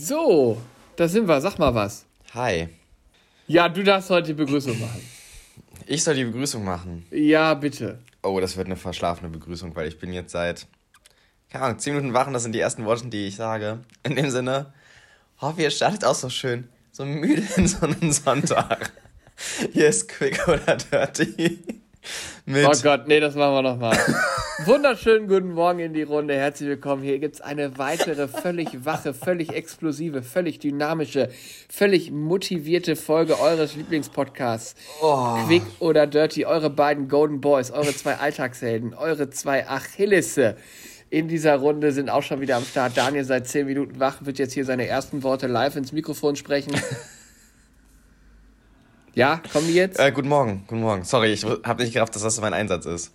So, da sind wir. Sag mal was. Hi. Ja, du darfst heute die Begrüßung machen. Ich soll die Begrüßung machen. Ja, bitte. Oh, das wird eine verschlafene Begrüßung, weil ich bin jetzt seit, keine Ahnung, 10 Minuten wach und das sind die ersten Worte, die ich sage. In dem Sinne, hoffe, ihr startet auch so schön, so müde in so einen Sonntag. Hier ist Quick oder Dirty. Mit oh Gott, nee, das machen wir nochmal. Wunderschönen guten Morgen in die Runde. Herzlich willkommen. Hier gibt es eine weitere völlig wache, völlig explosive, völlig dynamische, völlig motivierte Folge eures Lieblingspodcasts. Oh. Quick oder Dirty, eure beiden Golden Boys, eure zwei Alltagshelden, eure zwei Achillesse. In dieser Runde sind auch schon wieder am Start. Daniel seit 10 Minuten wach, wird jetzt hier seine ersten Worte live ins Mikrofon sprechen. Ja, kommen die jetzt? Äh, guten Morgen, guten Morgen. Sorry, ich habe nicht gerafft, dass das mein Einsatz ist.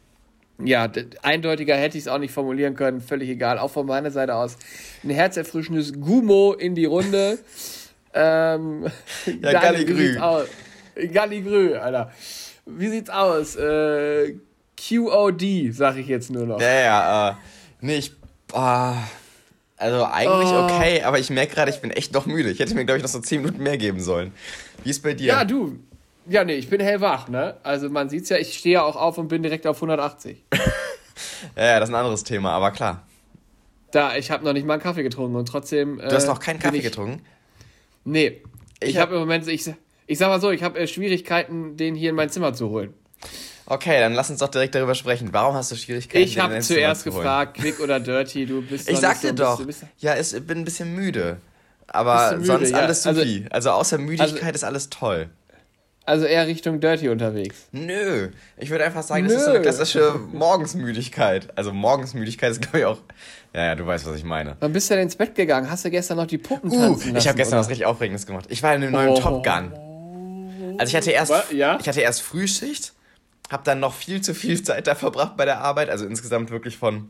Ja, eindeutiger hätte ich es auch nicht formulieren können, völlig egal. Auch von meiner Seite aus. Ein herzerfrischendes Gumo in die Runde. ähm, ja, Galligrü. Galligrü, Alter. Wie sieht's aus? Äh, QOD, sag ich jetzt nur noch. Ja, ja, äh, nee, ich, äh, also eigentlich oh. okay, aber ich merke gerade, ich bin echt noch müde. Ich hätte mir, glaube ich, noch so 10 Minuten mehr geben sollen. Wie ist bei dir? Ja, du, ja, nee, ich bin hellwach, ne? Also man sieht's ja, ich stehe ja auch auf und bin direkt auf 180. ja, ja, das ist ein anderes Thema, aber klar. Da, ich habe noch nicht mal einen Kaffee getrunken und trotzdem. Äh, du hast noch keinen Kaffee ich, getrunken? Nee. Ich, ich habe hab im Moment, ich, ich sag mal so, ich habe äh, Schwierigkeiten, den hier in mein Zimmer zu holen. Okay, dann lass uns doch direkt darüber sprechen. Warum hast du Schwierigkeiten? Ich habe zuerst gefragt, quick oder dirty. Du bist. Ich sag dir so, doch. Bist, bist, ja, ich bin ein bisschen müde. Aber müde, sonst ja. alles supi. Also, also außer Müdigkeit also, ist alles toll. Also eher Richtung Dirty unterwegs. Nö, ich würde einfach sagen, Nö. das ist so eine klassische Morgensmüdigkeit. Also Morgensmüdigkeit ist, glaube ich, auch. Ja, ja, du weißt, was ich meine. Wann bist du denn ins Bett gegangen? Hast du gestern noch die Puppen uh, tanzen lassen, Ich habe gestern oder? was richtig Aufregendes gemacht. Ich war in einem neuen oh. Top Gun. Also ich hatte erst, ja? ich hatte erst Frühschicht, habe dann noch viel zu viel Zeit da verbracht bei der Arbeit. Also insgesamt wirklich von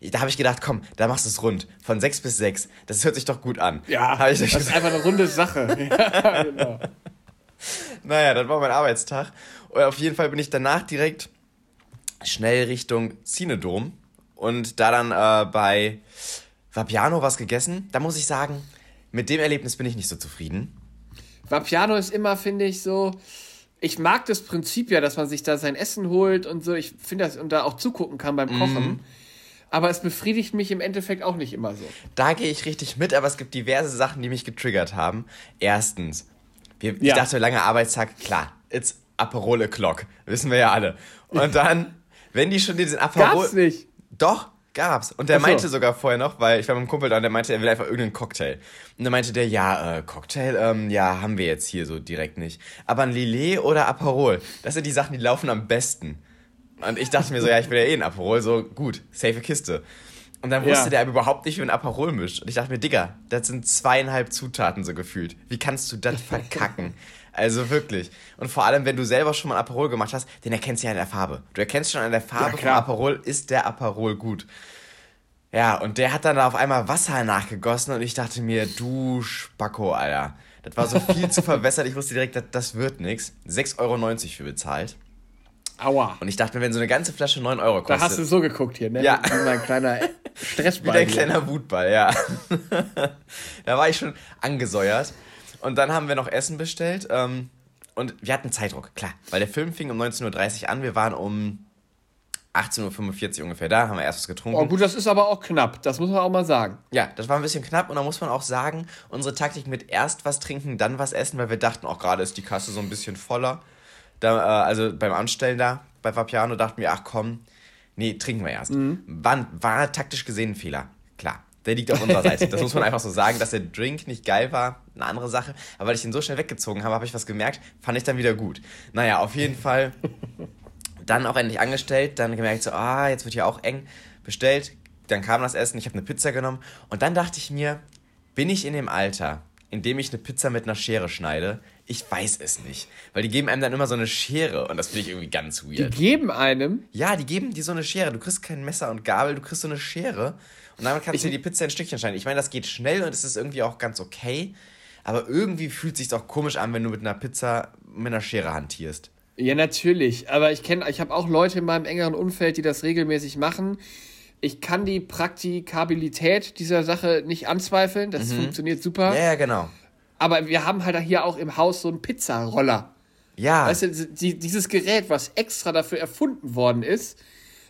da habe ich gedacht, komm, da machst du es rund. Von sechs bis sechs. Das hört sich doch gut an. Ja, das gesagt. ist einfach eine runde Sache. ja, genau naja, das war mein Arbeitstag. Und auf jeden Fall bin ich danach direkt schnell Richtung Cinedom und da dann äh, bei Vapiano was gegessen. Da muss ich sagen, mit dem Erlebnis bin ich nicht so zufrieden. Vapiano ist immer, finde ich, so. Ich mag das Prinzip ja, dass man sich da sein Essen holt und so. Ich finde das und da auch zugucken kann beim Kochen. Mm. Aber es befriedigt mich im Endeffekt auch nicht immer so. Da gehe ich richtig mit, aber es gibt diverse Sachen, die mich getriggert haben. Erstens, wir, ja. Ich dachte, langer Arbeitstag, klar, it's Aperol Clock. Wissen wir ja alle. Und dann, wenn die schon diesen Aperol. Gab's nicht. Doch, gab's. Und der so. meinte sogar vorher noch, weil ich war mit einem Kumpel da und der meinte, er will einfach irgendeinen Cocktail. Und dann meinte der, ja, äh, Cocktail, ähm, ja, haben wir jetzt hier so direkt nicht. Aber ein Lillet oder Aperol, das sind die Sachen, die laufen am besten. Und ich dachte mir so, ja, ich will ja eh ein Aperol, so gut, safe Kiste. Und dann wusste ja. der überhaupt nicht, wie ein Aperol mischt. Und ich dachte mir, Digga, das sind zweieinhalb Zutaten so gefühlt. Wie kannst du das verkacken? also wirklich. Und vor allem, wenn du selber schon mal Aperol gemacht hast, den erkennst du ja an der Farbe. Du erkennst schon an der Farbe ja, vom Aperol, ist der Aperol gut. Ja, und der hat dann da auf einmal Wasser nachgegossen und ich dachte mir, du Spacko, Alter. Das war so viel zu verwässert, ich wusste direkt, das, das wird nichts. 6,90 Euro für bezahlt. Aua. Und ich dachte mir, wenn so eine ganze Flasche 9 Euro kostet. Da hast du so geguckt hier, ne? Ja. Wie mein kleiner Stressball. Wie dein kleiner Wutball, ja. da war ich schon angesäuert. Und dann haben wir noch Essen bestellt. Ähm, und wir hatten Zeitdruck, klar. Weil der Film fing um 19.30 Uhr an. Wir waren um 18.45 Uhr ungefähr da, haben wir erst was getrunken. Oh gut, das ist aber auch knapp, das muss man auch mal sagen. Ja, das war ein bisschen knapp und da muss man auch sagen, unsere Taktik mit erst was trinken, dann was essen, weil wir dachten, auch gerade ist die Kasse so ein bisschen voller. Da, äh, also beim Anstellen da bei Vapiano dachten wir, ach komm, nee, trinken wir erst. Mhm. War, war taktisch gesehen ein Fehler. Klar, der liegt auf unserer Seite. Das muss man einfach so sagen, dass der Drink nicht geil war, eine andere Sache. Aber weil ich ihn so schnell weggezogen habe, habe ich was gemerkt, fand ich dann wieder gut. Naja, auf jeden Fall dann auch endlich angestellt, dann gemerkt so, ah, jetzt wird hier auch eng bestellt. Dann kam das Essen, ich habe eine Pizza genommen und dann dachte ich mir, bin ich in dem Alter, in dem ich eine Pizza mit einer Schere schneide, ich weiß es nicht. Weil die geben einem dann immer so eine Schere und das finde ich irgendwie ganz weird. Die geben einem? Ja, die geben dir so eine Schere. Du kriegst kein Messer und Gabel, du kriegst so eine Schere und damit kannst ich, du dir die Pizza in Stückchen schneiden. Ich meine, das geht schnell und es ist irgendwie auch ganz okay. Aber irgendwie fühlt es sich doch komisch an, wenn du mit einer Pizza mit einer Schere hantierst. Ja, natürlich. Aber ich kenne, ich habe auch Leute in meinem engeren Umfeld, die das regelmäßig machen ich kann die Praktikabilität dieser Sache nicht anzweifeln. Das mhm. funktioniert super. Ja, ja, genau. Aber wir haben halt hier auch im Haus so einen Pizzaroller. Ja. Weißt du, die, dieses Gerät, was extra dafür erfunden worden ist,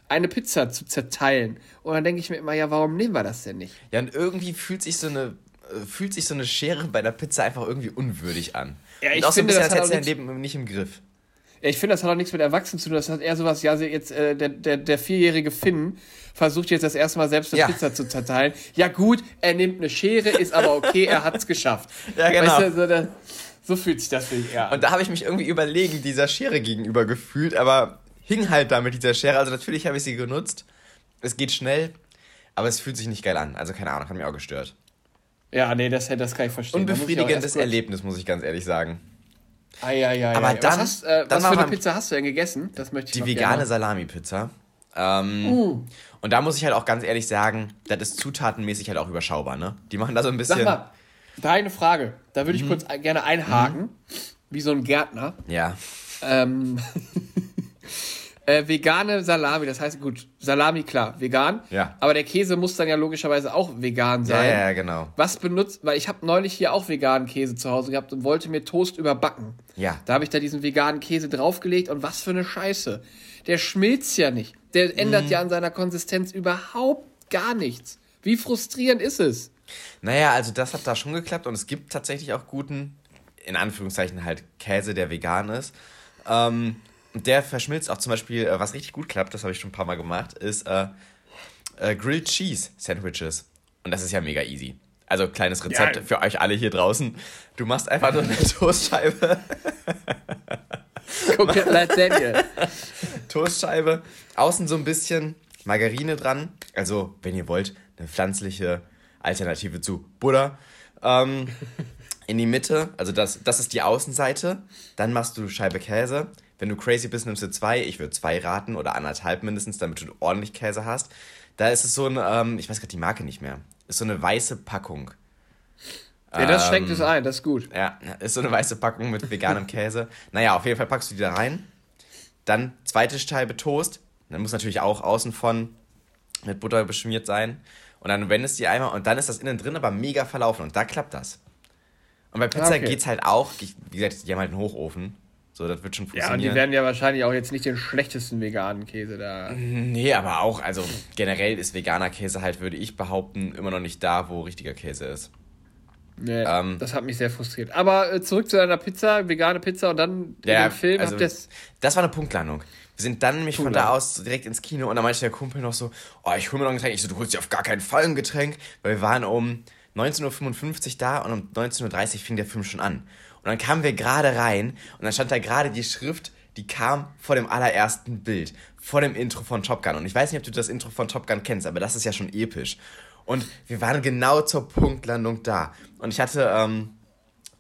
eine Pizza zu zerteilen. Und dann denke ich mir immer, ja, warum nehmen wir das denn nicht? Ja, und irgendwie fühlt sich so eine, äh, fühlt sich so eine Schere bei der Pizza einfach irgendwie unwürdig an. Ja, ich und auch finde, so ein bisschen, als hätte Leben nicht im Griff. Ich finde, das hat auch nichts mit Erwachsenen zu tun. Das hat eher sowas, ja, jetzt äh, der, der, der vierjährige Finn versucht jetzt das erste Mal selbst eine ja. Pizza zu zerteilen. Ja gut, er nimmt eine Schere, ist aber okay, er hat es geschafft. Ja, genau. Weißt du, so, da, so, fühlt sich das für mich eher an. Und da habe ich mich irgendwie überlegen dieser Schere gegenüber gefühlt, aber hing halt da mit dieser Schere. Also natürlich habe ich sie genutzt. Es geht schnell, aber es fühlt sich nicht geil an. Also keine Ahnung, hat mich auch gestört. Ja, nee, das, das kann ich verstehen. Unbefriedigendes Erlebnis, muss ich ganz ehrlich sagen. Ah, ja, ja, Aber ja. dann, was, hast, äh, dann was für eine Pizza hast du denn gegessen? Das möchte ich Die vegane Salami-Pizza. Ähm, uh. Und da muss ich halt auch ganz ehrlich sagen, das ist zutatenmäßig halt auch überschaubar, ne? Die machen da so ein bisschen. Sag mal, deine Frage. Da würde ich mhm. kurz gerne einhaken. Mhm. Wie so ein Gärtner. Ja. Ähm, Äh, vegane Salami, das heißt, gut, Salami, klar, vegan. Ja. Aber der Käse muss dann ja logischerweise auch vegan sein. Ja, ja, genau. Was benutzt, weil ich habe neulich hier auch veganen Käse zu Hause gehabt und wollte mir Toast überbacken. Ja. Da habe ich da diesen veganen Käse draufgelegt und was für eine Scheiße. Der schmilzt ja nicht. Der ändert mhm. ja an seiner Konsistenz überhaupt gar nichts. Wie frustrierend ist es? Naja, also das hat da schon geklappt und es gibt tatsächlich auch guten, in Anführungszeichen halt Käse, der vegan ist. Ähm, der verschmilzt auch zum Beispiel, äh, was richtig gut klappt, das habe ich schon ein paar Mal gemacht, ist äh, äh, Grilled Cheese Sandwiches. Und das ist ja mega easy. Also kleines Rezept ja. für euch alle hier draußen. Du machst einfach nur eine Toastscheibe. Guck Daniel. Toastscheibe, außen so ein bisschen Margarine dran. Also, wenn ihr wollt, eine pflanzliche Alternative zu Butter. Ähm, in die Mitte, also das, das ist die Außenseite. Dann machst du Scheibe Käse. Wenn du crazy bist, nimmst du zwei. Ich würde zwei raten oder anderthalb mindestens, damit du ordentlich Käse hast. Da ist es so ein, ähm, ich weiß gerade die Marke nicht mehr. Ist so eine weiße Packung. Ja, das schränkt ähm, es ein, das ist gut. Ja, ist so eine weiße Packung mit veganem Käse. Naja, auf jeden Fall packst du die da rein. Dann zweite Scheibe Toast. Dann muss natürlich auch außen von mit Butter beschmiert sein. Und dann wendest du die einmal und dann ist das innen drin aber mega verlaufen und da klappt das. Und bei Pizza okay. es halt auch, wie gesagt, die haben halt einen Hochofen. So, das wird schon funktionieren. Ja, und die werden ja wahrscheinlich auch jetzt nicht den schlechtesten veganen Käse da. Nee, aber auch, also generell ist veganer Käse halt, würde ich behaupten, immer noch nicht da, wo richtiger Käse ist. Nee, ähm, das hat mich sehr frustriert. Aber äh, zurück zu deiner Pizza, vegane Pizza und dann ja, den Film. Also, das, das war eine Punktlandung. Wir sind dann nämlich von da aus direkt ins Kino und da meinte der Kumpel noch so, oh, ich hole mir noch ein Getränk. Ich so, du holst dir auf gar keinen Fall ein Getränk, weil wir waren um 19.55 Uhr da und um 19.30 Uhr fing der Film schon an. Und dann kamen wir gerade rein und dann stand da gerade die Schrift, die kam vor dem allerersten Bild, vor dem Intro von Top Gun. Und ich weiß nicht, ob du das Intro von Top Gun kennst, aber das ist ja schon episch. Und wir waren genau zur Punktlandung da. Und ich hatte ähm,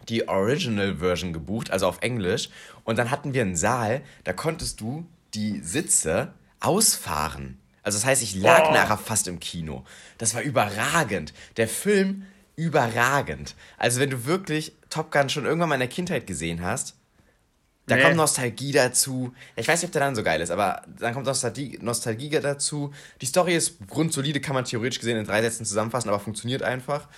die Original Version gebucht, also auf Englisch. Und dann hatten wir einen Saal, da konntest du die Sitze ausfahren. Also das heißt, ich lag oh. nachher fast im Kino. Das war überragend. Der Film überragend. Also wenn du wirklich Top Gun schon irgendwann mal in der Kindheit gesehen hast, da nee. kommt Nostalgie dazu. Ich weiß nicht, ob der dann so geil ist, aber dann kommt Nostalgie, Nostalgie dazu. Die Story ist grundsolide, kann man theoretisch gesehen in drei Sätzen zusammenfassen, aber funktioniert einfach.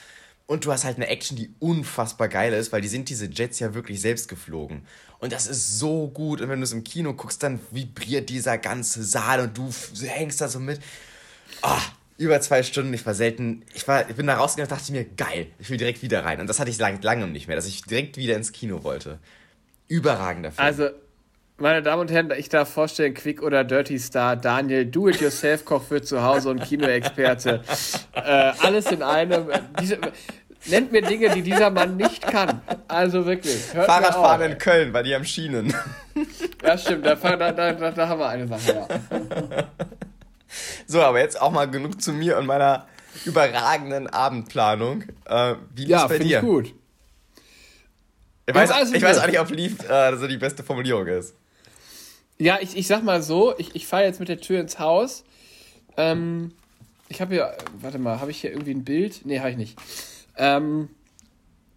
Und du hast halt eine Action, die unfassbar geil ist, weil die sind diese Jets ja wirklich selbst geflogen. Und das ist so gut. Und wenn du es im Kino guckst, dann vibriert dieser ganze Saal und du hängst da so mit. Ah, über zwei Stunden. Ich war selten, ich war, ich bin da rausgegangen und dachte mir, geil, ich will direkt wieder rein. Und das hatte ich lang, lange nicht mehr, dass ich direkt wieder ins Kino wollte. Überragender Film. Also, meine Damen und Herren, ich darf vorstellen, Quick oder Dirty Star, Daniel, Do-it-yourself-Koch für zu Hause und Kinoexperte. äh, alles in einem. Diese, nennt mir Dinge, die dieser Mann nicht kann. Also wirklich. Fahrradfahren in Köln, weil die haben Schienen. Ja, stimmt, da, da, da, da haben wir eine Sache, ja. So, aber jetzt auch mal genug zu mir und meiner überragenden Abendplanung. Äh, wie ja, bei dir? Ich gut. Ich weiß, ich weiß auch nicht, ob lief äh, so die beste Formulierung ist. Ja, ich, ich sag mal so, ich, ich fahre jetzt mit der Tür ins Haus. Ähm, ich habe hier, warte mal, habe ich hier irgendwie ein Bild? Nee, habe ich nicht. Ähm,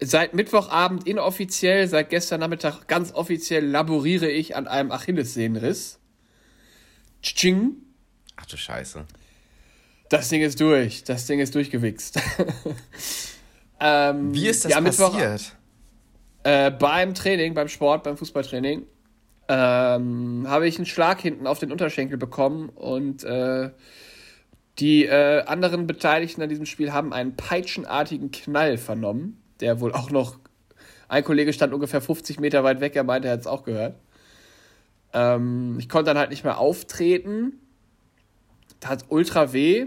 seit Mittwochabend inoffiziell, seit gestern Nachmittag ganz offiziell laboriere ich an einem Achillessehnenriss. Tsching. Ach du Scheiße. Das Ding ist durch. Das Ding ist durchgewichst. ähm, Wie ist das ja, passiert? Mittwoch, äh, beim Training, beim Sport, beim Fußballtraining, ähm, habe ich einen Schlag hinten auf den Unterschenkel bekommen und äh, die äh, anderen Beteiligten an diesem Spiel haben einen peitschenartigen Knall vernommen, der wohl auch noch. Ein Kollege stand ungefähr 50 Meter weit weg, er meinte, er hat es auch gehört. Ähm, ich konnte dann halt nicht mehr auftreten. Tat ultra weh.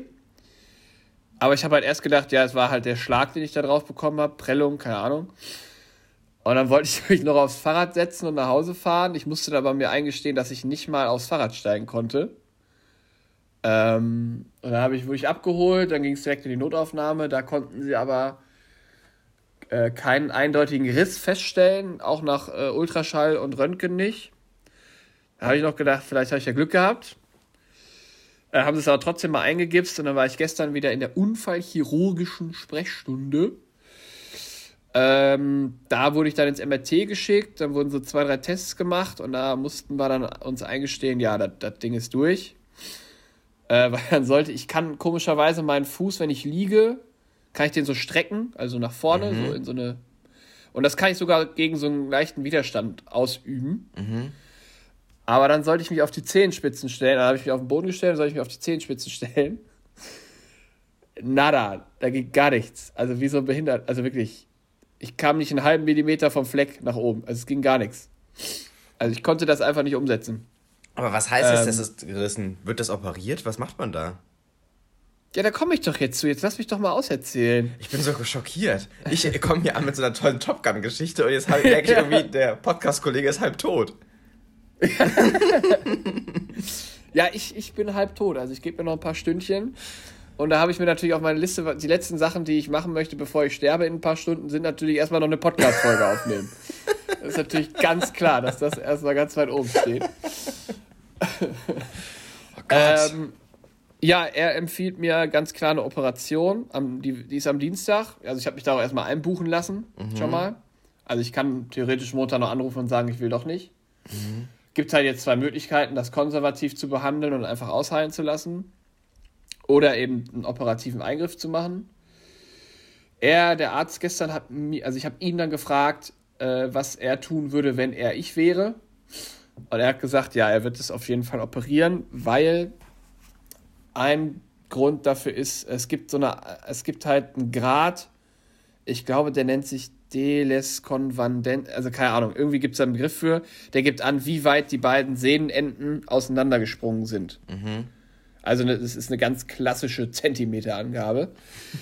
Aber ich habe halt erst gedacht, ja, es war halt der Schlag, den ich da drauf bekommen habe. Prellung, keine Ahnung. Und dann wollte ich mich noch aufs Fahrrad setzen und nach Hause fahren. Ich musste aber mir eingestehen, dass ich nicht mal aufs Fahrrad steigen konnte. Ähm, und dann habe ich wirklich abgeholt, dann ging es direkt in die Notaufnahme. Da konnten sie aber äh, keinen eindeutigen Riss feststellen, auch nach äh, Ultraschall und Röntgen nicht. Da habe ich noch gedacht, vielleicht habe ich ja Glück gehabt. Äh, haben sie es aber trotzdem mal eingegipst und dann war ich gestern wieder in der unfallchirurgischen Sprechstunde. Ähm, da wurde ich dann ins MRT geschickt, dann wurden so zwei, drei Tests gemacht und da mussten wir dann uns eingestehen, ja, das Ding ist durch. Äh, weil dann sollte, ich kann komischerweise meinen Fuß, wenn ich liege, kann ich den so strecken, also nach vorne, mhm. so in so eine. Und das kann ich sogar gegen so einen leichten Widerstand ausüben. Mhm. Aber dann sollte ich mich auf die Zehenspitzen stellen. Dann habe ich mich auf den Boden gestellt, dann soll ich mich auf die Zehenspitzen stellen. Nada, da geht gar nichts. Also wie so ein behindert, also wirklich. Ich kam nicht einen halben Millimeter vom Fleck nach oben. Also es ging gar nichts. Also ich konnte das einfach nicht umsetzen. Aber was heißt ähm, das ist gerissen? Wird das operiert? Was macht man da? Ja, da komme ich doch jetzt zu. Jetzt lass mich doch mal auserzählen. Ich bin so schockiert. Ich komme hier an mit so einer tollen Top Gun-Geschichte und jetzt merke ich irgendwie, der Podcast-Kollege ist halb tot. ja, ich, ich bin halb tot. Also ich gebe mir noch ein paar Stündchen. Und da habe ich mir natürlich auf meine Liste, die letzten Sachen, die ich machen möchte, bevor ich sterbe in ein paar Stunden, sind natürlich erstmal noch eine Podcast-Folge aufnehmen. Das ist natürlich ganz klar, dass das erstmal ganz weit oben steht. Oh ähm, ja, er empfiehlt mir ganz klar eine Operation. Am, die, die ist am Dienstag. Also ich habe mich da auch erstmal einbuchen lassen, mhm. schon mal. Also ich kann theoretisch Montag noch anrufen und sagen, ich will doch nicht. Mhm. Gibt halt jetzt zwei Möglichkeiten, das konservativ zu behandeln und einfach ausheilen zu lassen. Oder eben einen operativen Eingriff zu machen. Er, der Arzt gestern hat mir, also ich habe ihn dann gefragt, äh, was er tun würde, wenn er ich wäre. Und er hat gesagt, ja, er wird es auf jeden Fall operieren, weil ein Grund dafür ist, es gibt so eine, es gibt halt einen Grad, ich glaube, der nennt sich Deleskonvandent, also keine Ahnung, irgendwie gibt es einen Begriff für, der gibt an, wie weit die beiden Sehnenenden auseinandergesprungen sind. Mhm. Also es ne, ist eine ganz klassische Zentimeterangabe.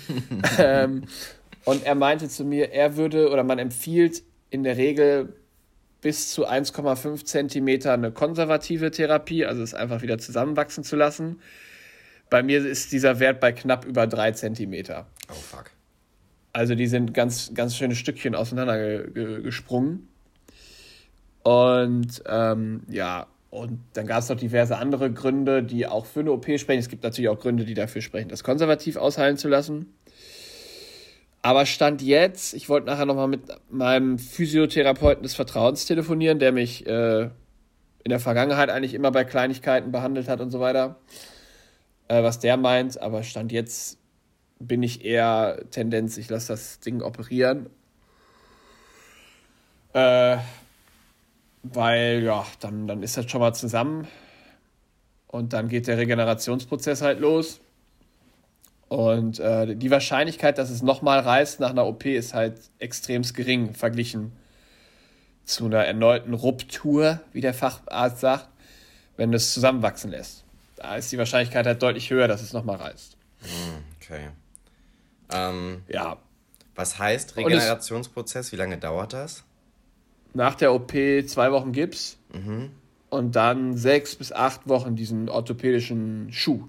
ähm, und er meinte zu mir, er würde oder man empfiehlt in der Regel bis zu 1,5 Zentimeter eine konservative Therapie, also es einfach wieder zusammenwachsen zu lassen. Bei mir ist dieser Wert bei knapp über 3 Zentimeter. Oh fuck. Also die sind ganz, ganz schöne Stückchen auseinandergesprungen. Und ähm, ja, und dann gab es noch diverse andere Gründe, die auch für eine OP sprechen. Es gibt natürlich auch Gründe, die dafür sprechen, das konservativ ausheilen zu lassen. Aber Stand jetzt, ich wollte nachher nochmal mit meinem Physiotherapeuten des Vertrauens telefonieren, der mich äh, in der Vergangenheit eigentlich immer bei Kleinigkeiten behandelt hat und so weiter, äh, was der meint. Aber Stand jetzt bin ich eher Tendenz, ich lasse das Ding operieren. Äh, weil, ja, dann, dann ist das schon mal zusammen. Und dann geht der Regenerationsprozess halt los. Und äh, die Wahrscheinlichkeit, dass es nochmal reißt nach einer OP, ist halt extrem gering verglichen zu einer erneuten Ruptur, wie der Facharzt sagt, wenn es zusammenwachsen lässt. Da ist die Wahrscheinlichkeit halt deutlich höher, dass es nochmal reißt. Hm, okay. Ähm, ja. Was heißt Regenerationsprozess? Wie lange dauert das? Nach der OP zwei Wochen Gips mhm. und dann sechs bis acht Wochen diesen orthopädischen Schuh.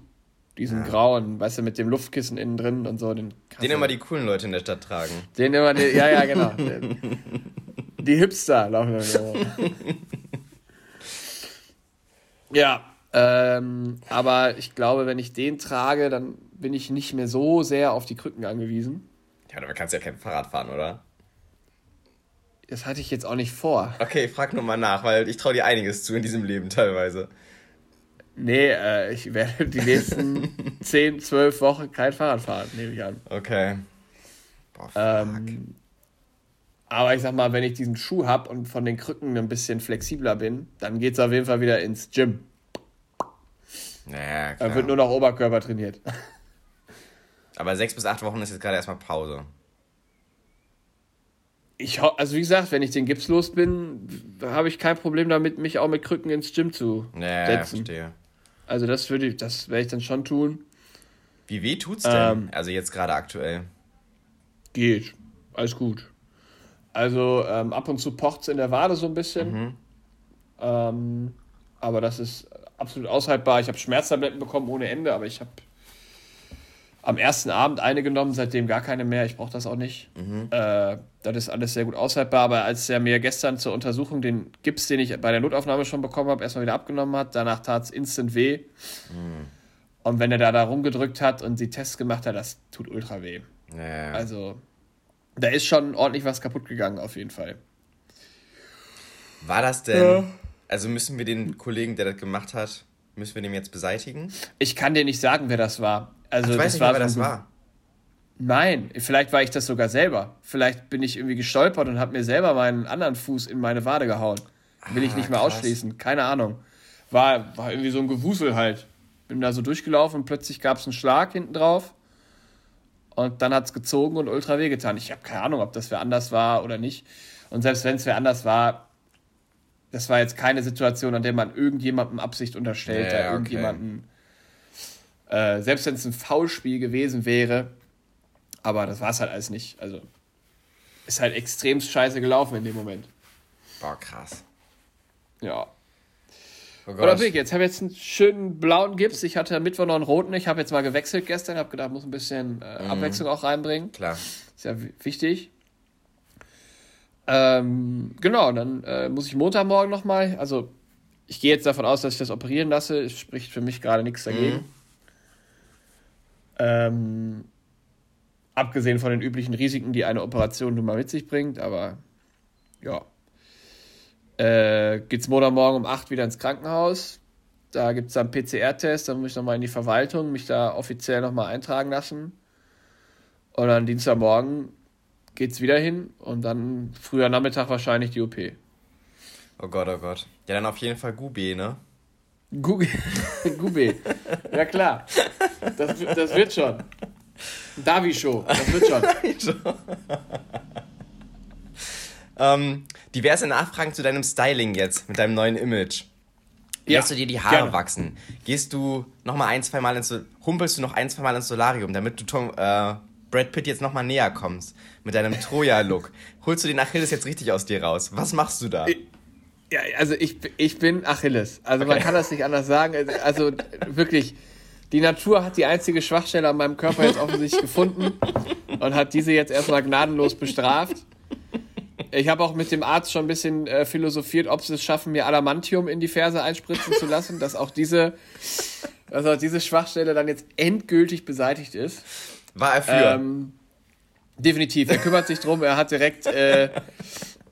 Diesen ja. grauen, weißt du, mit dem Luftkissen innen drin und so. Den, den immer die coolen Leute in der Stadt tragen. Den immer, die, ja, ja, genau. die Hipster laufen dann Ja, ähm, aber ich glaube, wenn ich den trage, dann bin ich nicht mehr so sehr auf die Krücken angewiesen. Ja, aber kannst ja kein Fahrrad fahren, oder? Das hatte ich jetzt auch nicht vor. Okay, frag nur mal nach, weil ich traue dir einiges zu in diesem Leben teilweise. Nee, äh, ich werde die nächsten 10, 12 Wochen kein Fahrrad fahren, nehme ich an. Okay. Boah, ähm, aber ich sag mal, wenn ich diesen Schuh habe und von den Krücken ein bisschen flexibler bin, dann geht es auf jeden Fall wieder ins Gym. Ja, klar. Dann wird nur noch Oberkörper trainiert. Aber sechs bis acht Wochen ist jetzt gerade erstmal Pause. Ich, also wie gesagt, wenn ich den Gips los bin, habe ich kein Problem damit, mich auch mit Krücken ins Gym zu ja, setzen. Verstehe. Also das würde ich, das werde ich dann schon tun. Wie weh tut's denn? Ähm, also jetzt gerade aktuell. Geht. Alles gut. Also ähm, ab und zu pocht's in der Wade so ein bisschen. Mhm. Ähm, aber das ist absolut aushaltbar. Ich habe Schmerztabletten bekommen ohne Ende, aber ich habe am ersten Abend eine genommen, seitdem gar keine mehr. Ich brauche das auch nicht. Mhm. Äh, das ist alles sehr gut aushaltbar. Aber als er mir gestern zur Untersuchung den Gips, den ich bei der Notaufnahme schon bekommen habe, erstmal wieder abgenommen hat, danach tat es instant weh. Mhm. Und wenn er da, da rumgedrückt hat und die Tests gemacht hat, das tut ultra weh. Ja. Also, da ist schon ordentlich was kaputt gegangen, auf jeden Fall. War das denn. Ja. Also müssen wir den Kollegen, der das gemacht hat, müssen wir den jetzt beseitigen? Ich kann dir nicht sagen, wer das war. Also, ich weiß das nicht, war wer das war. Nein, vielleicht war ich das sogar selber. Vielleicht bin ich irgendwie gestolpert und habe mir selber meinen anderen Fuß in meine Wade gehauen. Will ah, ich nicht mehr krass. ausschließen. Keine Ahnung. War, war irgendwie so ein Gewusel halt. Bin da so durchgelaufen und plötzlich gab es einen Schlag hinten drauf. Und dann hat es gezogen und ultra wehgetan. Ich habe keine Ahnung, ob das wer anders war oder nicht. Und selbst wenn es wer anders war, das war jetzt keine Situation, an der man irgendjemandem Absicht unterstellt, ja, da irgendjemanden äh, selbst wenn es ein Foulspiel gewesen wäre, aber das war es halt alles nicht. Also ist halt extrem scheiße gelaufen in dem Moment. Boah, krass. Ja. Oh Oder Big, jetzt habe ich jetzt einen schönen blauen Gips. Ich hatte Mittwoch noch einen roten. Ich habe jetzt mal gewechselt gestern. habe gedacht, muss ein bisschen äh, mhm. Abwechslung auch reinbringen. Klar. Ist ja wichtig. Ähm, genau, dann äh, muss ich Montagmorgen nochmal. Also, ich gehe jetzt davon aus, dass ich das operieren lasse. Es spricht für mich gerade nichts dagegen. Mhm. Ähm, abgesehen von den üblichen Risiken, die eine Operation nun mal mit sich bringt, aber ja. Äh, geht's morgen um 8 wieder ins Krankenhaus. Da gibt es dann PCR-Test, dann muss ich nochmal in die Verwaltung, mich da offiziell nochmal eintragen lassen. Und dann Dienstagmorgen geht's wieder hin und dann früher Nachmittag wahrscheinlich die OP. Oh Gott, oh Gott. Ja, dann auf jeden Fall Gube, ne? Gube. Gube. Ja, klar. Das, das wird schon. Davi Show. Das wird schon. ähm, diverse Nachfragen zu deinem Styling jetzt, mit deinem neuen Image. Ja, Lässt du dir die Haare gerne. wachsen? Gehst du noch mal ein, zwei Mal ins humpelst du noch ein, zwei Mal ins Solarium, damit du Tom, äh, Brad Pitt jetzt noch mal näher kommst mit deinem Troja-Look? Holst du den Achilles jetzt richtig aus dir raus? Was machst du da? Ja, also ich, ich bin Achilles. Also okay. man kann das nicht anders sagen. Also wirklich, die Natur hat die einzige Schwachstelle an meinem Körper jetzt offensichtlich gefunden und hat diese jetzt erstmal gnadenlos bestraft. Ich habe auch mit dem Arzt schon ein bisschen äh, philosophiert, ob sie es schaffen, mir Adamantium in die Ferse einspritzen zu lassen, dass auch diese, dass auch diese Schwachstelle dann jetzt endgültig beseitigt ist. War er für? Ähm, definitiv. Er kümmert sich drum. Er hat direkt, äh,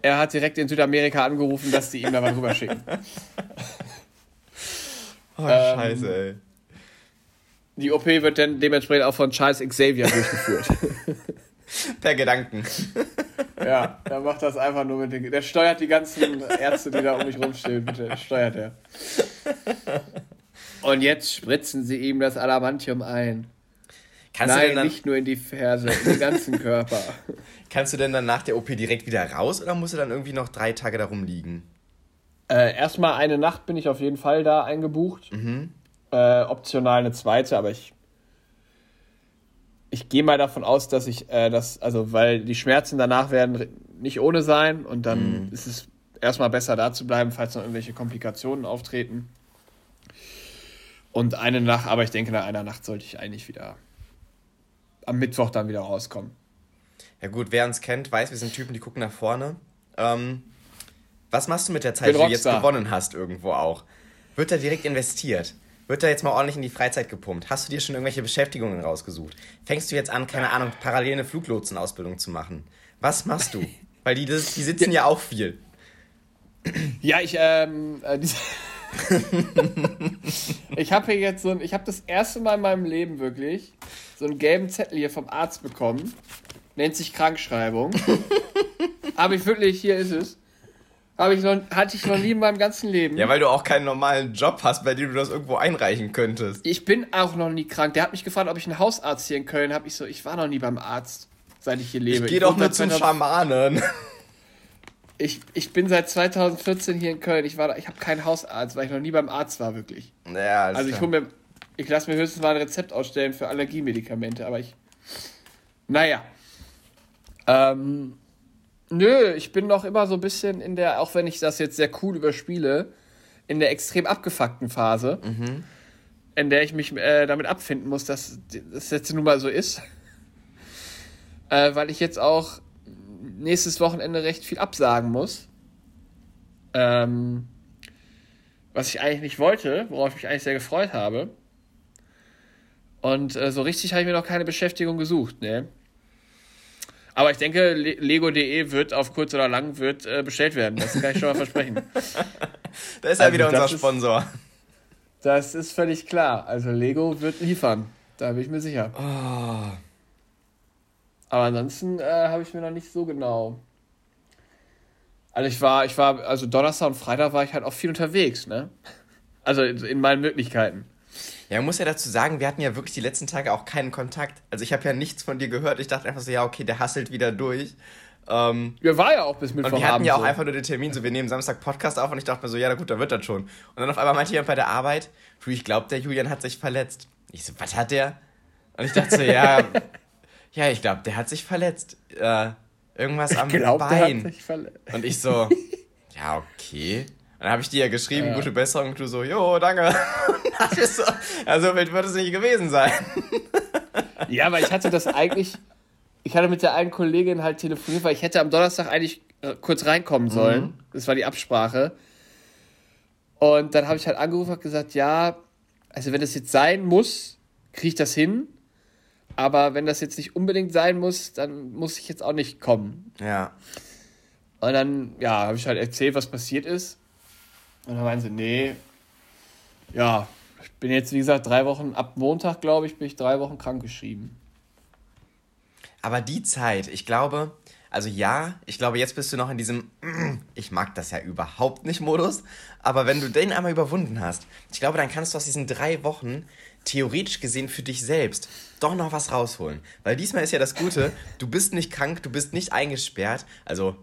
er hat direkt in Südamerika angerufen, dass die ihm da mal drüber schicken. Oh, ähm, Scheiße, ey. Die OP wird dann dementsprechend auch von Charles Xavier durchgeführt. per Gedanken. Ja, der macht das einfach nur mit den. Der steuert die ganzen Ärzte, die da um mich rumstehen, bitte. Steuert er. Und jetzt spritzen sie ihm das Adamantium ein. Kannst Nein, nicht nur in die Ferse, in den ganzen Körper. Kannst du denn dann nach der OP direkt wieder raus oder musst du dann irgendwie noch drei Tage da rumliegen? Äh, erstmal eine Nacht bin ich auf jeden Fall da eingebucht. Mhm. Äh, optional eine zweite, aber ich ich gehe mal davon aus, dass ich äh, das, also weil die Schmerzen danach werden nicht ohne sein und dann mhm. ist es erstmal besser da zu bleiben, falls noch irgendwelche Komplikationen auftreten. Und eine Nacht, aber ich denke, nach einer Nacht sollte ich eigentlich wieder am Mittwoch dann wieder rauskommen. Ja gut, wer uns kennt, weiß, wir sind Typen, die gucken nach vorne. Ähm, was machst du mit der Zeit, die du jetzt gewonnen hast irgendwo auch? Wird da direkt investiert? Wird da jetzt mal ordentlich in die Freizeit gepumpt? Hast du dir schon irgendwelche Beschäftigungen rausgesucht? Fängst du jetzt an, keine Ahnung, parallel eine Fluglotsenausbildung zu machen? Was machst du? Weil die, die sitzen ja auch viel. Ja, ich, ähm, äh, ich habe hier jetzt so ein, ich habe das erste Mal in meinem Leben wirklich so einen gelben Zettel hier vom Arzt bekommen. Nennt sich Krankschreibung. habe ich wirklich, hier ist es. Habe ich noch, hatte ich noch nie in meinem ganzen Leben. Ja, weil du auch keinen normalen Job hast, bei dem du das irgendwo einreichen könntest. Ich bin auch noch nie krank. Der hat mich gefragt, ob ich einen Hausarzt hier in Köln habe. Ich so, ich war noch nie beim Arzt, seit ich hier lebe. Ich gehe doch nur zum Schamanen. Ich, ich bin seit 2014 hier in Köln. Ich, war, ich habe keinen Hausarzt, weil ich noch nie beim Arzt war, wirklich. Ja, also ich hole mir, ich lasse mir höchstens mal ein Rezept ausstellen für Allergiemedikamente, aber ich. Naja. Ähm, nö, ich bin noch immer so ein bisschen in der, auch wenn ich das jetzt sehr cool überspiele, in der extrem abgefuckten Phase, mhm. in der ich mich äh, damit abfinden muss, dass das jetzt nun mal so ist. Äh, weil ich jetzt auch nächstes Wochenende recht viel absagen muss. Ähm, was ich eigentlich nicht wollte, worauf ich mich eigentlich sehr gefreut habe. Und äh, so richtig habe ich mir noch keine Beschäftigung gesucht, ne? Aber ich denke, Lego.de wird auf kurz oder lang wird äh, bestellt werden. Das kann ich schon mal versprechen. da ist ja also, wieder unser Sponsor. Ist, das ist völlig klar. Also Lego wird liefern. Da bin ich mir sicher. Oh. Aber ansonsten äh, habe ich mir noch nicht so genau. Also ich war, ich war, also Donnerstag und Freitag war ich halt auch viel unterwegs, ne? Also in meinen Möglichkeiten. Ja, man muss ja dazu sagen, wir hatten ja wirklich die letzten Tage auch keinen Kontakt. Also ich habe ja nichts von dir gehört. Ich dachte einfach so, ja, okay, der hasselt wieder durch. Ähm, ja, war ja auch bis Mittwoch. Und wir hatten ja auch so. einfach nur den Termin, so wir nehmen Samstag Podcast auf und ich dachte mir so, ja, na gut, dann wird das schon. Und dann auf einmal meinte jemand bei der Arbeit, du, ich glaube, der Julian hat sich verletzt. Ich so, was hat der? Und ich dachte so, ja, ja, ich glaube, der hat sich verletzt. Äh, irgendwas am ich glaub, Bein. Der hat sich verletzt. Und ich so, ja, okay. Dann habe ich dir ja geschrieben, ja. gute Besserung, und du so, jo, danke. so, also wild wird es nicht gewesen sein. ja, aber ich hatte das eigentlich, ich hatte mit der einen Kollegin halt telefoniert, weil ich hätte am Donnerstag eigentlich äh, kurz reinkommen mhm. sollen. Mhm. Das war die Absprache. Und dann habe ich halt angerufen und gesagt, ja, also wenn das jetzt sein muss, kriege ich das hin. Aber wenn das jetzt nicht unbedingt sein muss, dann muss ich jetzt auch nicht kommen. Ja. Und dann, ja, habe ich halt erzählt, was passiert ist. Und dann meinen sie, nee, ja, ich bin jetzt, wie gesagt, drei Wochen, ab Montag, glaube ich, bin ich drei Wochen krankgeschrieben. Aber die Zeit, ich glaube, also ja, ich glaube, jetzt bist du noch in diesem, ich mag das ja überhaupt nicht Modus, aber wenn du den einmal überwunden hast, ich glaube, dann kannst du aus diesen drei Wochen theoretisch gesehen für dich selbst doch noch was rausholen. Weil diesmal ist ja das Gute, du bist nicht krank, du bist nicht eingesperrt. Also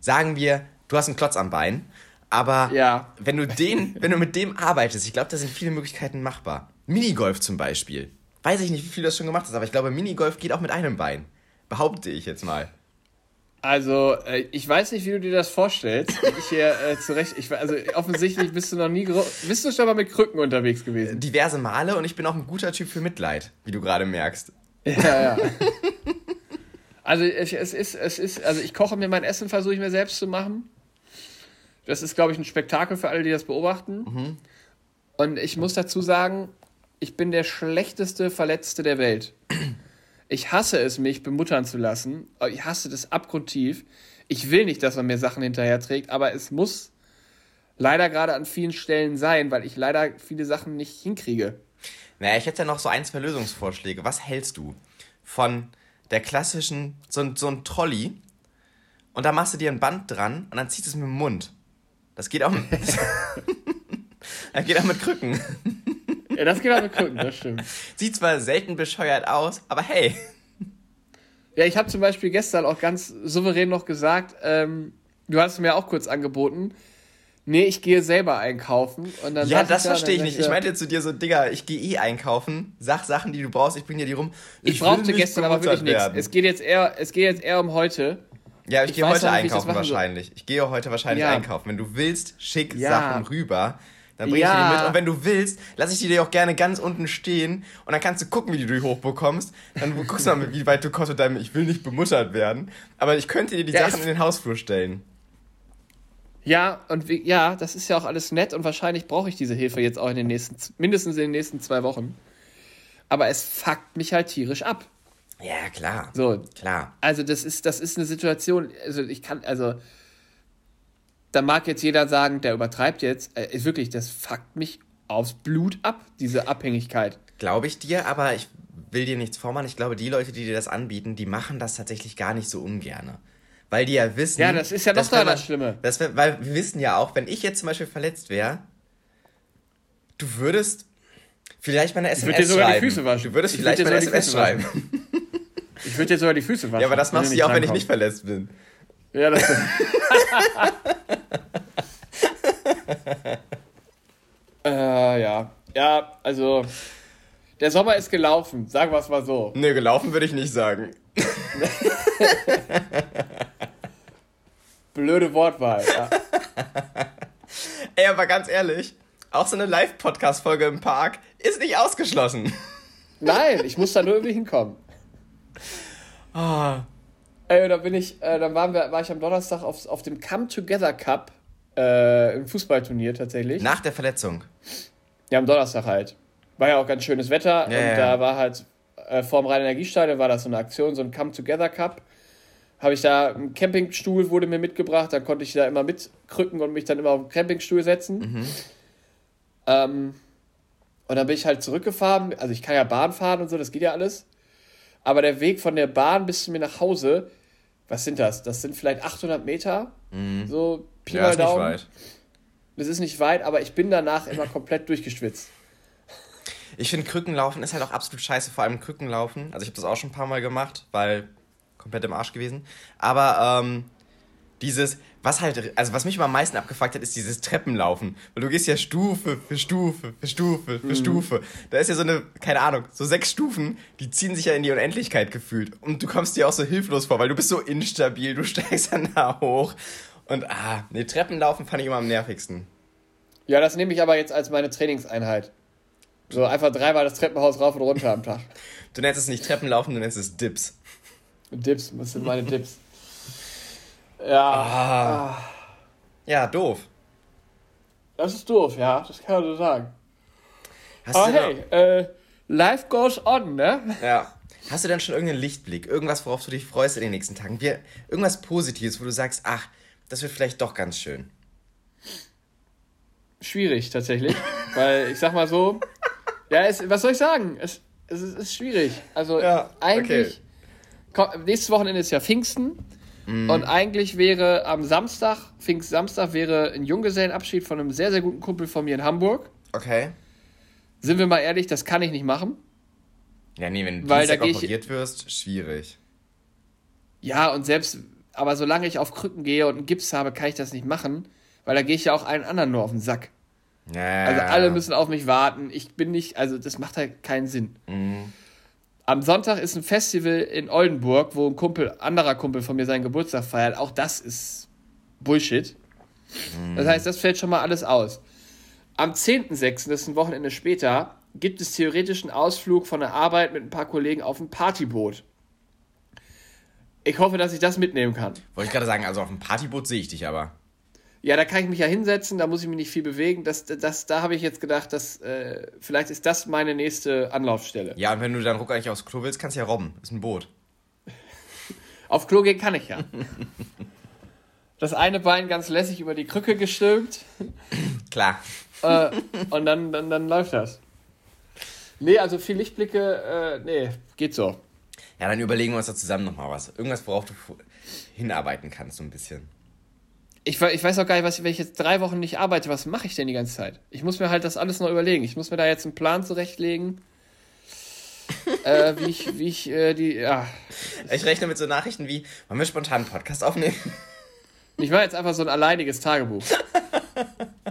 sagen wir, du hast einen Klotz am Bein, aber ja. wenn du den, wenn du mit dem arbeitest, ich glaube, da sind viele Möglichkeiten machbar. Minigolf zum Beispiel. Weiß ich nicht, wie viel du das schon gemacht hast, aber ich glaube, Minigolf geht auch mit einem Bein. Behaupte ich jetzt mal. Also, äh, ich weiß nicht, wie du dir das vorstellst. Ich hier äh, zurecht. Ich, also, offensichtlich bist du noch nie. Bist du schon mal mit Krücken unterwegs gewesen? Diverse Male und ich bin auch ein guter Typ für Mitleid, wie du gerade merkst. Ja, ja. also, es, es, ist, es ist. Also, ich koche mir mein Essen, versuche ich mir selbst zu machen. Das ist, glaube ich, ein Spektakel für alle, die das beobachten. Mhm. Und ich muss dazu sagen, ich bin der schlechteste Verletzte der Welt. Ich hasse es, mich bemuttern zu lassen. Ich hasse das abgrundtief. Ich will nicht, dass man mir Sachen hinterher trägt, aber es muss leider gerade an vielen Stellen sein, weil ich leider viele Sachen nicht hinkriege. Naja, ich hätte ja noch so ein, zwei Lösungsvorschläge. Was hältst du von der klassischen, so, so ein Trolley und da machst du dir ein Band dran und dann ziehst du es mit dem Mund. Das geht auch, das geht auch mit Krücken. Ja, das geht aber gucken, das stimmt. Sieht zwar selten bescheuert aus, aber hey. Ja, ich habe zum Beispiel gestern auch ganz souverän noch gesagt, ähm, du hast mir auch kurz angeboten, nee, ich gehe selber einkaufen. Und dann ja, das verstehe ich nicht. Ich meinte zu dir so, Digga, ich gehe eh einkaufen, sag Sachen, die du brauchst, ich bring dir die rum. Ich, ich brauchte gestern aber wirklich nichts. Es geht jetzt eher, es geht jetzt eher um heute. Ja, ich, ich gehe heute einkaufen wahrscheinlich. Ich gehe heute wahrscheinlich ja. einkaufen. Wenn du willst, schick ja. Sachen rüber. Dann bring ja. ich die mit. Und wenn du willst, lass ich die dir auch gerne ganz unten stehen. Und dann kannst du gucken, wie du die hochbekommst. Dann guckst du mal, wie weit du kommst mit deinem Ich will nicht bemuttert werden. Aber ich könnte dir die ja, Sachen in den Hausflur stellen. Ja, und wie, ja, das ist ja auch alles nett und wahrscheinlich brauche ich diese Hilfe jetzt auch in den nächsten, mindestens in den nächsten zwei Wochen. Aber es fuckt mich halt tierisch ab. Ja, klar. So. Klar. Also, das ist, das ist eine Situation, also ich kann, also da mag jetzt jeder sagen, der übertreibt jetzt. Äh, ist wirklich, das fuckt mich aufs Blut ab, diese Abhängigkeit. Glaube ich dir, aber ich will dir nichts vormachen. Ich glaube, die Leute, die dir das anbieten, die machen das tatsächlich gar nicht so ungern. Weil die ja wissen. Ja, das ist ja noch da das Schlimme. Das, weil wir wissen ja auch, wenn ich jetzt zum Beispiel verletzt wäre, du würdest vielleicht mal eine SMS ich dir sogar schreiben. Die Füße waschen. Du würdest ich vielleicht mal eine SMS schreiben. Ich würde dir sogar die Füße waschen. Ja, aber das machst du ja auch, wenn ich nicht verletzt bin. Ja, das äh, ja. Ja, also. Der Sommer ist gelaufen, sagen wir es mal so. Nee, gelaufen würde ich nicht sagen. Blöde Wortwahl. Ja. Ey, aber ganz ehrlich, auch so eine Live-Podcast-Folge im Park ist nicht ausgeschlossen. Nein, ich muss da nur irgendwie hinkommen. Ah. Ey, da bin ich, äh, dann waren wir, war ich am Donnerstag auf, auf dem Come Together Cup, äh, im Fußballturnier tatsächlich. Nach der Verletzung. Ja, am Donnerstag halt. War ja auch ganz schönes Wetter ja, und ja. da war halt äh, vorm Rhein-Energiestadion war das so eine Aktion, so ein Come Together Cup. Habe ich da, ein Campingstuhl wurde mir mitgebracht, dann konnte ich da immer mitkrücken und mich dann immer auf den Campingstuhl setzen. Mhm. Ähm, und dann bin ich halt zurückgefahren, also ich kann ja Bahn fahren und so, das geht ja alles. Aber der Weg von der Bahn bis zu mir nach Hause, was sind das? Das sind vielleicht 800 Meter, mhm. so Pi ja, mal Daumen. Nicht weit. Das ist nicht weit, aber ich bin danach immer komplett durchgeschwitzt. Ich finde, Krückenlaufen ist halt auch absolut scheiße, vor allem Krückenlaufen. Also ich habe das auch schon ein paar Mal gemacht, weil komplett im Arsch gewesen. Aber ähm, dieses, was halt, also was mich immer am meisten abgefuckt hat, ist dieses Treppenlaufen. Weil du gehst ja Stufe für Stufe für Stufe für mhm. Stufe. Da ist ja so eine, keine Ahnung, so sechs Stufen, die ziehen sich ja in die Unendlichkeit gefühlt. Und du kommst dir auch so hilflos vor, weil du bist so instabil, du steigst dann da hoch. Und ah, nee, Treppenlaufen fand ich immer am nervigsten. Ja, das nehme ich aber jetzt als meine Trainingseinheit. So einfach dreimal das Treppenhaus rauf und runter am Tag. Du nennst es nicht Treppenlaufen, du nennst es Dips. Dips, was sind meine Dips? Ja. Ah. Ja, doof. Das ist doof, ja, das kann man so sagen. Hast Aber hey, äh, life goes on, ne? Ja. Hast du dann schon irgendeinen Lichtblick? Irgendwas, worauf du dich freust in den nächsten Tagen? Wir, irgendwas Positives, wo du sagst, ach, das wird vielleicht doch ganz schön. Schwierig, tatsächlich. weil ich sag mal so, ja, es, was soll ich sagen? Es, es, ist, es ist schwierig. Also ja, eigentlich, okay. nächstes Wochenende ist ja Pfingsten. Mm. Und eigentlich wäre am Samstag, Pfingstsamstag, wäre ein Junggesellenabschied von einem sehr, sehr guten Kumpel von mir in Hamburg. Okay. Sind wir mal ehrlich, das kann ich nicht machen. Ja, nee, wenn du weil Dienstag operiert wirst, schwierig. Ja, und selbst, aber solange ich auf Krücken gehe und einen Gips habe, kann ich das nicht machen, weil da gehe ich ja auch allen anderen nur auf den Sack. Ja, also alle müssen auf mich warten. Ich bin nicht, also das macht halt keinen Sinn. Mhm. Am Sonntag ist ein Festival in Oldenburg, wo ein Kumpel, anderer Kumpel von mir seinen Geburtstag feiert. Auch das ist Bullshit. Das heißt, das fällt schon mal alles aus. Am 10.06., das ist ein Wochenende später, gibt es theoretisch einen Ausflug von der Arbeit mit ein paar Kollegen auf ein Partyboot. Ich hoffe, dass ich das mitnehmen kann. Wollte ich gerade sagen, also auf dem Partyboot sehe ich dich aber. Ja, da kann ich mich ja hinsetzen, da muss ich mich nicht viel bewegen. Das, das, da habe ich jetzt gedacht, dass äh, vielleicht ist das meine nächste Anlaufstelle. Ja, und wenn du dann ruck eigentlich aufs Klo willst, kannst du ja robben. Ist ein Boot. Auf Klo gehen kann ich ja. das eine Bein ganz lässig über die Krücke gestülpt. Klar. Äh, und dann, dann, dann läuft das. Nee, also viel Lichtblicke, äh, nee, geht so. Ja, dann überlegen wir uns da zusammen nochmal was. Irgendwas, worauf du hinarbeiten kannst, so ein bisschen ich, ich weiß auch gar nicht, was, wenn ich jetzt drei Wochen nicht arbeite, was mache ich denn die ganze Zeit? Ich muss mir halt das alles noch überlegen. Ich muss mir da jetzt einen Plan zurechtlegen. äh, wie ich, wie ich äh, die, ja. Ich rechne mit so Nachrichten wie, wollen wir spontan einen Podcast aufnehmen? Ich mache jetzt einfach so ein alleiniges Tagebuch.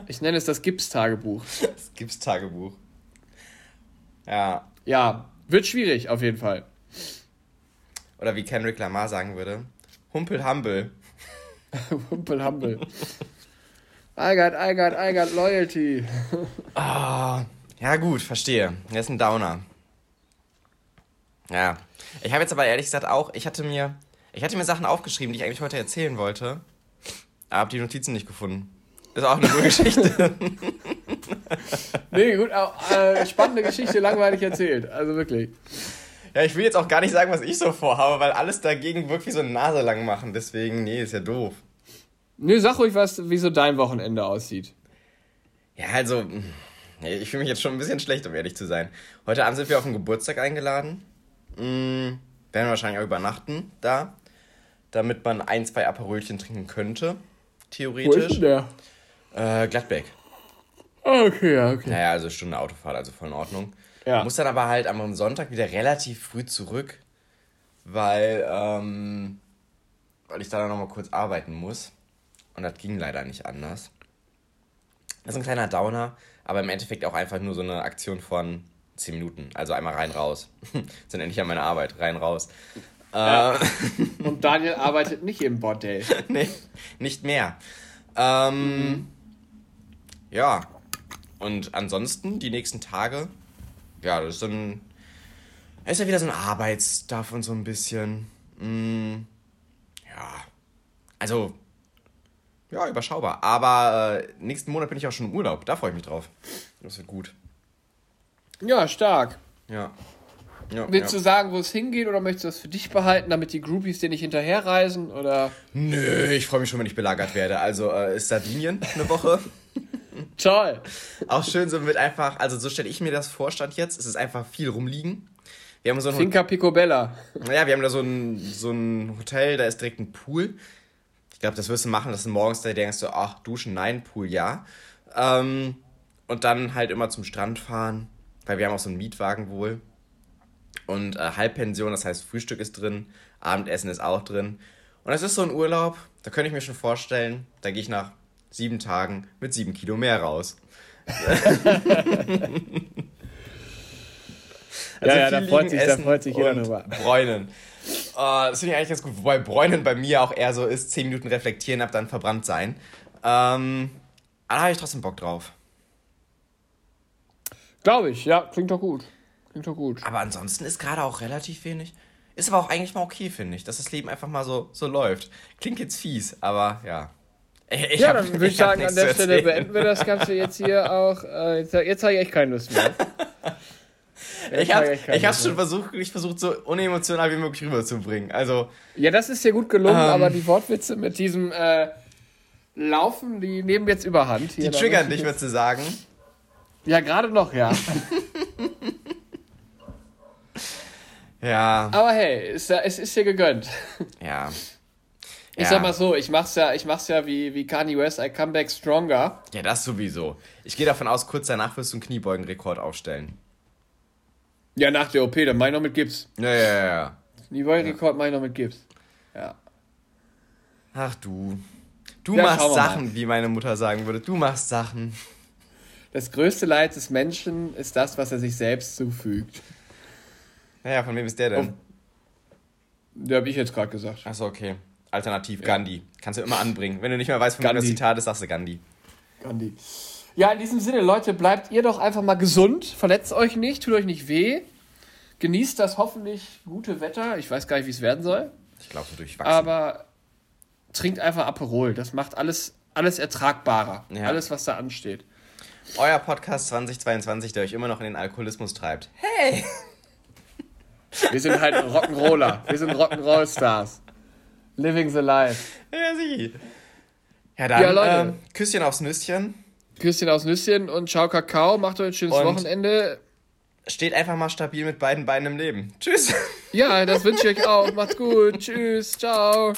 Ich nenne es das Gips-Tagebuch. Das Gips-Tagebuch. Ja. Ja, wird schwierig auf jeden Fall. Oder wie Kendrick Lamar sagen würde, Humpel Humble. Humpel Humble. I got, I got, I got Loyalty. Ah, ja gut, verstehe. Er ist ein Downer. Ja. Ich habe jetzt aber ehrlich gesagt auch, ich hatte mir, ich hatte mir Sachen aufgeschrieben, die ich eigentlich heute erzählen wollte, aber habe die Notizen nicht gefunden. Ist auch eine gute Geschichte. nee, gut, auch, äh, spannende Geschichte, langweilig erzählt. Also wirklich. Ja, ich will jetzt auch gar nicht sagen, was ich so vorhabe, weil alles dagegen wirkt wie so eine Nase lang machen. Deswegen, nee, ist ja doof. Nö, sag ruhig was, wie so dein Wochenende aussieht. Ja, also, ich fühle mich jetzt schon ein bisschen schlecht, um ehrlich zu sein. Heute Abend sind wir auf den Geburtstag eingeladen. Mhm, werden wahrscheinlich auch übernachten da, damit man ein, zwei Aperolchen trinken könnte, theoretisch. Wo ist denn der? Äh, Gladbeck. Okay, ja, okay. Naja, also Stunde Autofahrt, also voll in Ordnung. Ja. Muss dann aber halt am Sonntag wieder relativ früh zurück, weil, ähm, weil ich da noch mal kurz arbeiten muss. Und das ging leider nicht anders. Das ist ein kleiner Downer, aber im Endeffekt auch einfach nur so eine Aktion von 10 Minuten. Also einmal rein, raus. Sind endlich an meine Arbeit, rein, raus. Ja. Äh, Und Daniel arbeitet nicht im Bordell. nee, nicht mehr. Ähm, mhm. Ja. Und ansonsten, die nächsten Tage, ja, das ist dann. Ist ja wieder so ein Arbeitsstuff und so ein bisschen. Mm, ja. Also, ja, überschaubar. Aber äh, nächsten Monat bin ich auch schon im Urlaub. Da freue ich mich drauf. Das wird gut. Ja, stark. Ja. ja Willst ja. du sagen, wo es hingeht oder möchtest du das für dich behalten, damit die Groupies dir nicht hinterherreisen? Oder? Nö, ich freue mich schon, wenn ich belagert werde. Also äh, ist Sardinien eine Woche. Toll. Auch schön so mit einfach, also so stelle ich mir das vor, stand jetzt. Es ist einfach viel rumliegen. Wir haben so ein Finca Picobella. Naja, wir haben da so ein, so ein Hotel, da ist direkt ein Pool. Ich glaube, das wirst du machen, dass du morgens da denkst, so, ach, duschen, nein, Pool, ja. Ähm, und dann halt immer zum Strand fahren, weil wir haben auch so einen Mietwagen wohl. Und äh, Halbpension, das heißt, Frühstück ist drin, Abendessen ist auch drin. Und es ist so ein Urlaub, da könnte ich mir schon vorstellen, da gehe ich nach sieben Tagen mit sieben Kilo mehr raus. Also ja, ja, da freut, sich, da freut sich jeder drüber. Bräunen. Uh, das finde ich eigentlich ganz gut. Wobei Bräunen bei mir auch eher so ist, 10 Minuten reflektieren, ab dann verbrannt sein. Ähm, aber da habe ich trotzdem Bock drauf. Glaube ich, ja, klingt doch gut. Klingt doch gut. Aber ansonsten ist gerade auch relativ wenig. Ist aber auch eigentlich mal okay, finde ich, dass das Leben einfach mal so, so läuft. Klingt jetzt fies, aber ja. Ich ja, hab, dann würde ich, ich sagen, an der Stelle beenden wir das Ganze jetzt hier auch. Äh, jetzt jetzt habe ich echt keine Lust mehr. ich habe ich hab's schon versucht, ich versucht, so unemotional wie möglich rüberzubringen. Also. Ja, das ist ja gut gelungen, ähm, aber die Wortwitze mit diesem äh, Laufen, die nehmen jetzt überhand. Hier, die triggern dich, würdest du sagen? Ja, gerade noch, ja. ja. Aber hey, es, es ist dir gegönnt. Ja. Ich ja. sag mal so, ich mach's ja, ich mach's ja wie, wie Kanye West, I come back stronger. Ja, das sowieso. Ich gehe davon aus, kurz danach wirst du einen Kniebeugenrekord aufstellen. Ja, nach der OP, dann mach ich noch mit Gips. Ja, ja, ja. Kniebeugenrekord ja. mach ich noch mit Gips. Ja. Ach du. Du ja, machst Sachen, mal. wie meine Mutter sagen würde. Du machst Sachen. Das größte Leid des Menschen ist das, was er sich selbst zufügt. Naja, von wem ist der denn? Oh. Der habe ich jetzt gerade gesagt. Achso, okay. Alternativ ja. Gandhi. Kannst du immer anbringen. Wenn du nicht mehr weißt, von wem das Zitat ist, sagst du Gandhi. Gandhi. Ja, in diesem Sinne, Leute, bleibt ihr doch einfach mal gesund. Verletzt euch nicht, tut euch nicht weh. Genießt das hoffentlich gute Wetter. Ich weiß gar nicht, wie es werden soll. Ich glaube, so durchwachsen. Aber trinkt einfach Aperol. Das macht alles, alles ertragbarer. Ja. Alles, was da ansteht. Euer Podcast 2022, der euch immer noch in den Alkoholismus treibt. Hey! Wir sind halt Rock'n'Roller. Wir sind Rock'n'Roll-Stars. Living the life. Ja, sie. Ja, dann ja, Leute. Ähm, Küsschen aufs Nüsschen. Küsschen aufs Nüsschen und ciao Kakao. Macht euch ein schönes und Wochenende. Steht einfach mal stabil mit beiden Beinen im Leben. Tschüss. Ja, das wünsche ich euch auch. Macht's gut. Tschüss. Ciao.